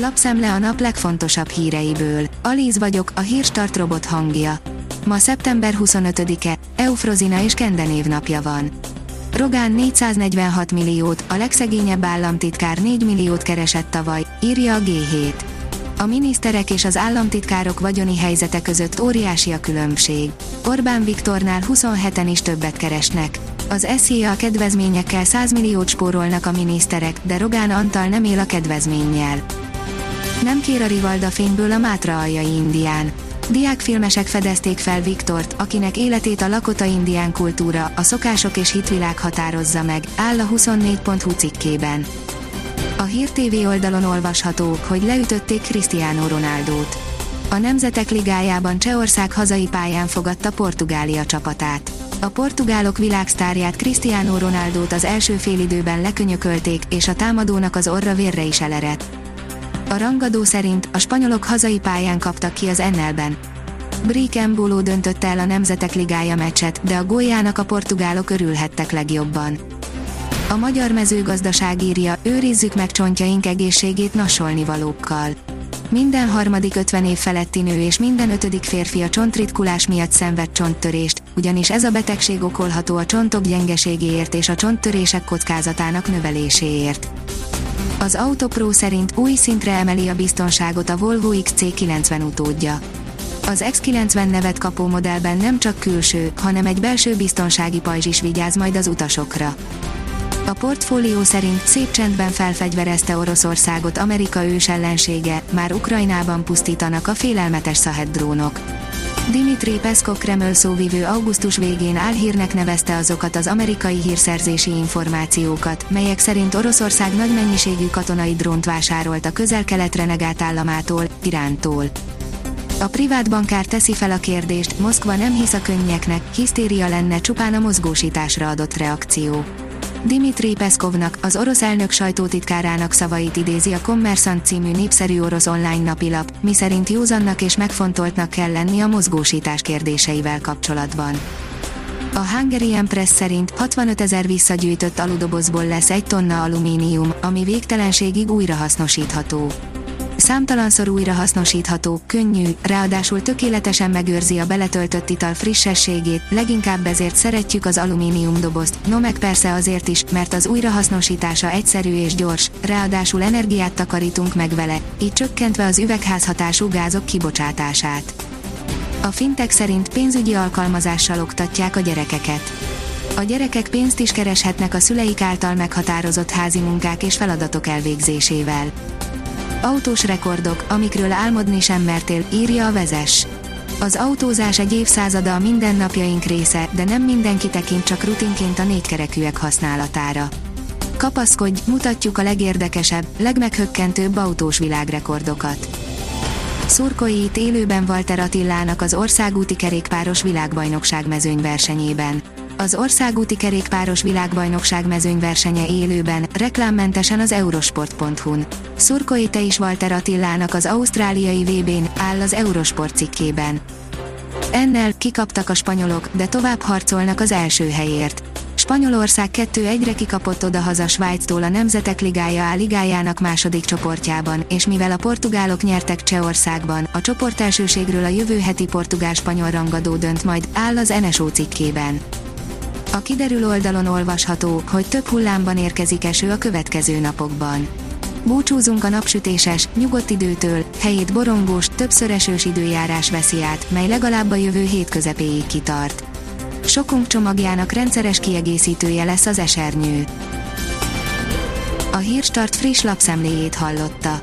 Lapszemle a nap legfontosabb híreiből. Alíz vagyok, a hírstart robot hangja. Ma szeptember 25-e, Eufrozina és Kende névnapja van. Rogán 446 milliót, a legszegényebb államtitkár 4 milliót keresett tavaly, írja a G7. A miniszterek és az államtitkárok vagyoni helyzete között óriási a különbség. Orbán Viktornál 27-en is többet keresnek. Az SZIA kedvezményekkel 100 milliót spórolnak a miniszterek, de Rogán Antal nem él a kedvezménnyel. Nem kér a Rivalda fényből a Mátra aljai Indián. Diákfilmesek fedezték fel Viktort, akinek életét a lakota indián kultúra, a szokások és hitvilág határozza meg, áll a 24.hu cikkében. A Hír TV oldalon olvasható, hogy leütötték Cristiano Ronaldót. A Nemzetek Ligájában Csehország hazai pályán fogadta Portugália csapatát. A portugálok világsztárját Cristiano Ronaldót az első félidőben lekönyökölték, és a támadónak az orra vérre is elerett. A rangadó szerint a spanyolok hazai pályán kaptak ki az NL-ben. Brick Mbolo döntötte el a Nemzetek Ligája meccset, de a góljának a portugálok örülhettek legjobban. A magyar mezőgazdaság írja, őrizzük meg csontjaink egészségét nasolni valókkal. Minden harmadik 50 év feletti nő és minden ötödik férfi a csontritkulás miatt szenved csonttörést, ugyanis ez a betegség okolható a csontok gyengeségéért és a csonttörések kockázatának növeléséért. Az Autopro szerint új szintre emeli a biztonságot a Volvo XC90 utódja. Az X90 nevet kapó modellben nem csak külső, hanem egy belső biztonsági pajzs is vigyáz majd az utasokra. A portfólió szerint szép csendben felfegyverezte Oroszországot Amerika ős ellensége, már Ukrajnában pusztítanak a félelmetes Szahed drónok. Dimitri Peszkov Kreml szóvivő augusztus végén álhírnek nevezte azokat az amerikai hírszerzési információkat, melyek szerint Oroszország nagy mennyiségű katonai drónt vásárolt a közel-kelet renegát államától, Irántól. A privát bankár teszi fel a kérdést, Moszkva nem hisz a könnyeknek, hisztéria lenne csupán a mozgósításra adott reakció. Dimitri Peszkovnak, az orosz elnök sajtótitkárának szavait idézi a Kommersant című népszerű orosz online napilap, miszerint józannak és megfontoltnak kell lenni a mozgósítás kérdéseivel kapcsolatban. A Hungarian Press szerint 65 ezer visszagyűjtött aludobozból lesz egy tonna alumínium, ami végtelenségig újrahasznosítható számtalanszor újra hasznosítható, könnyű, ráadásul tökéletesen megőrzi a beletöltött ital frissességét, leginkább ezért szeretjük az alumínium dobozt, no meg persze azért is, mert az újrahasznosítása egyszerű és gyors, ráadásul energiát takarítunk meg vele, így csökkentve az üvegházhatású gázok kibocsátását. A fintek szerint pénzügyi alkalmazással oktatják a gyerekeket. A gyerekek pénzt is kereshetnek a szüleik által meghatározott házi munkák és feladatok elvégzésével. Autós rekordok, amikről álmodni sem mertél, írja a vezes. Az autózás egy évszázada a mindennapjaink része, de nem mindenki tekint csak rutinként a négykerekűek használatára. Kapaszkodj, mutatjuk a legérdekesebb, legmeghökkentőbb autós világrekordokat. Szurkolóit élőben Walter Attilának az országúti kerékpáros világbajnokság mezőnyversenyében az országúti kerékpáros világbajnokság mezőnyversenye élőben, reklámmentesen az eurosport.hu-n. Szurkolj te is Walter Attilának az ausztráliai VB-n, áll az Eurosport cikkében. Ennel kikaptak a spanyolok, de tovább harcolnak az első helyért. Spanyolország 2-1-re kikapott oda-haza Svájctól a Nemzetek Ligája A ligájának második csoportjában, és mivel a portugálok nyertek Csehországban, a csoportelsőségről a jövő heti portugál-spanyol rangadó dönt majd, áll az NSO cikkében. A kiderül oldalon olvasható, hogy több hullámban érkezik eső a következő napokban. Búcsúzunk a napsütéses, nyugodt időtől, helyét borongós, többször esős időjárás veszi át, mely legalább a jövő hét közepéig kitart. Sokunk csomagjának rendszeres kiegészítője lesz az esernyő. A Hírstart friss lapszemléjét hallotta.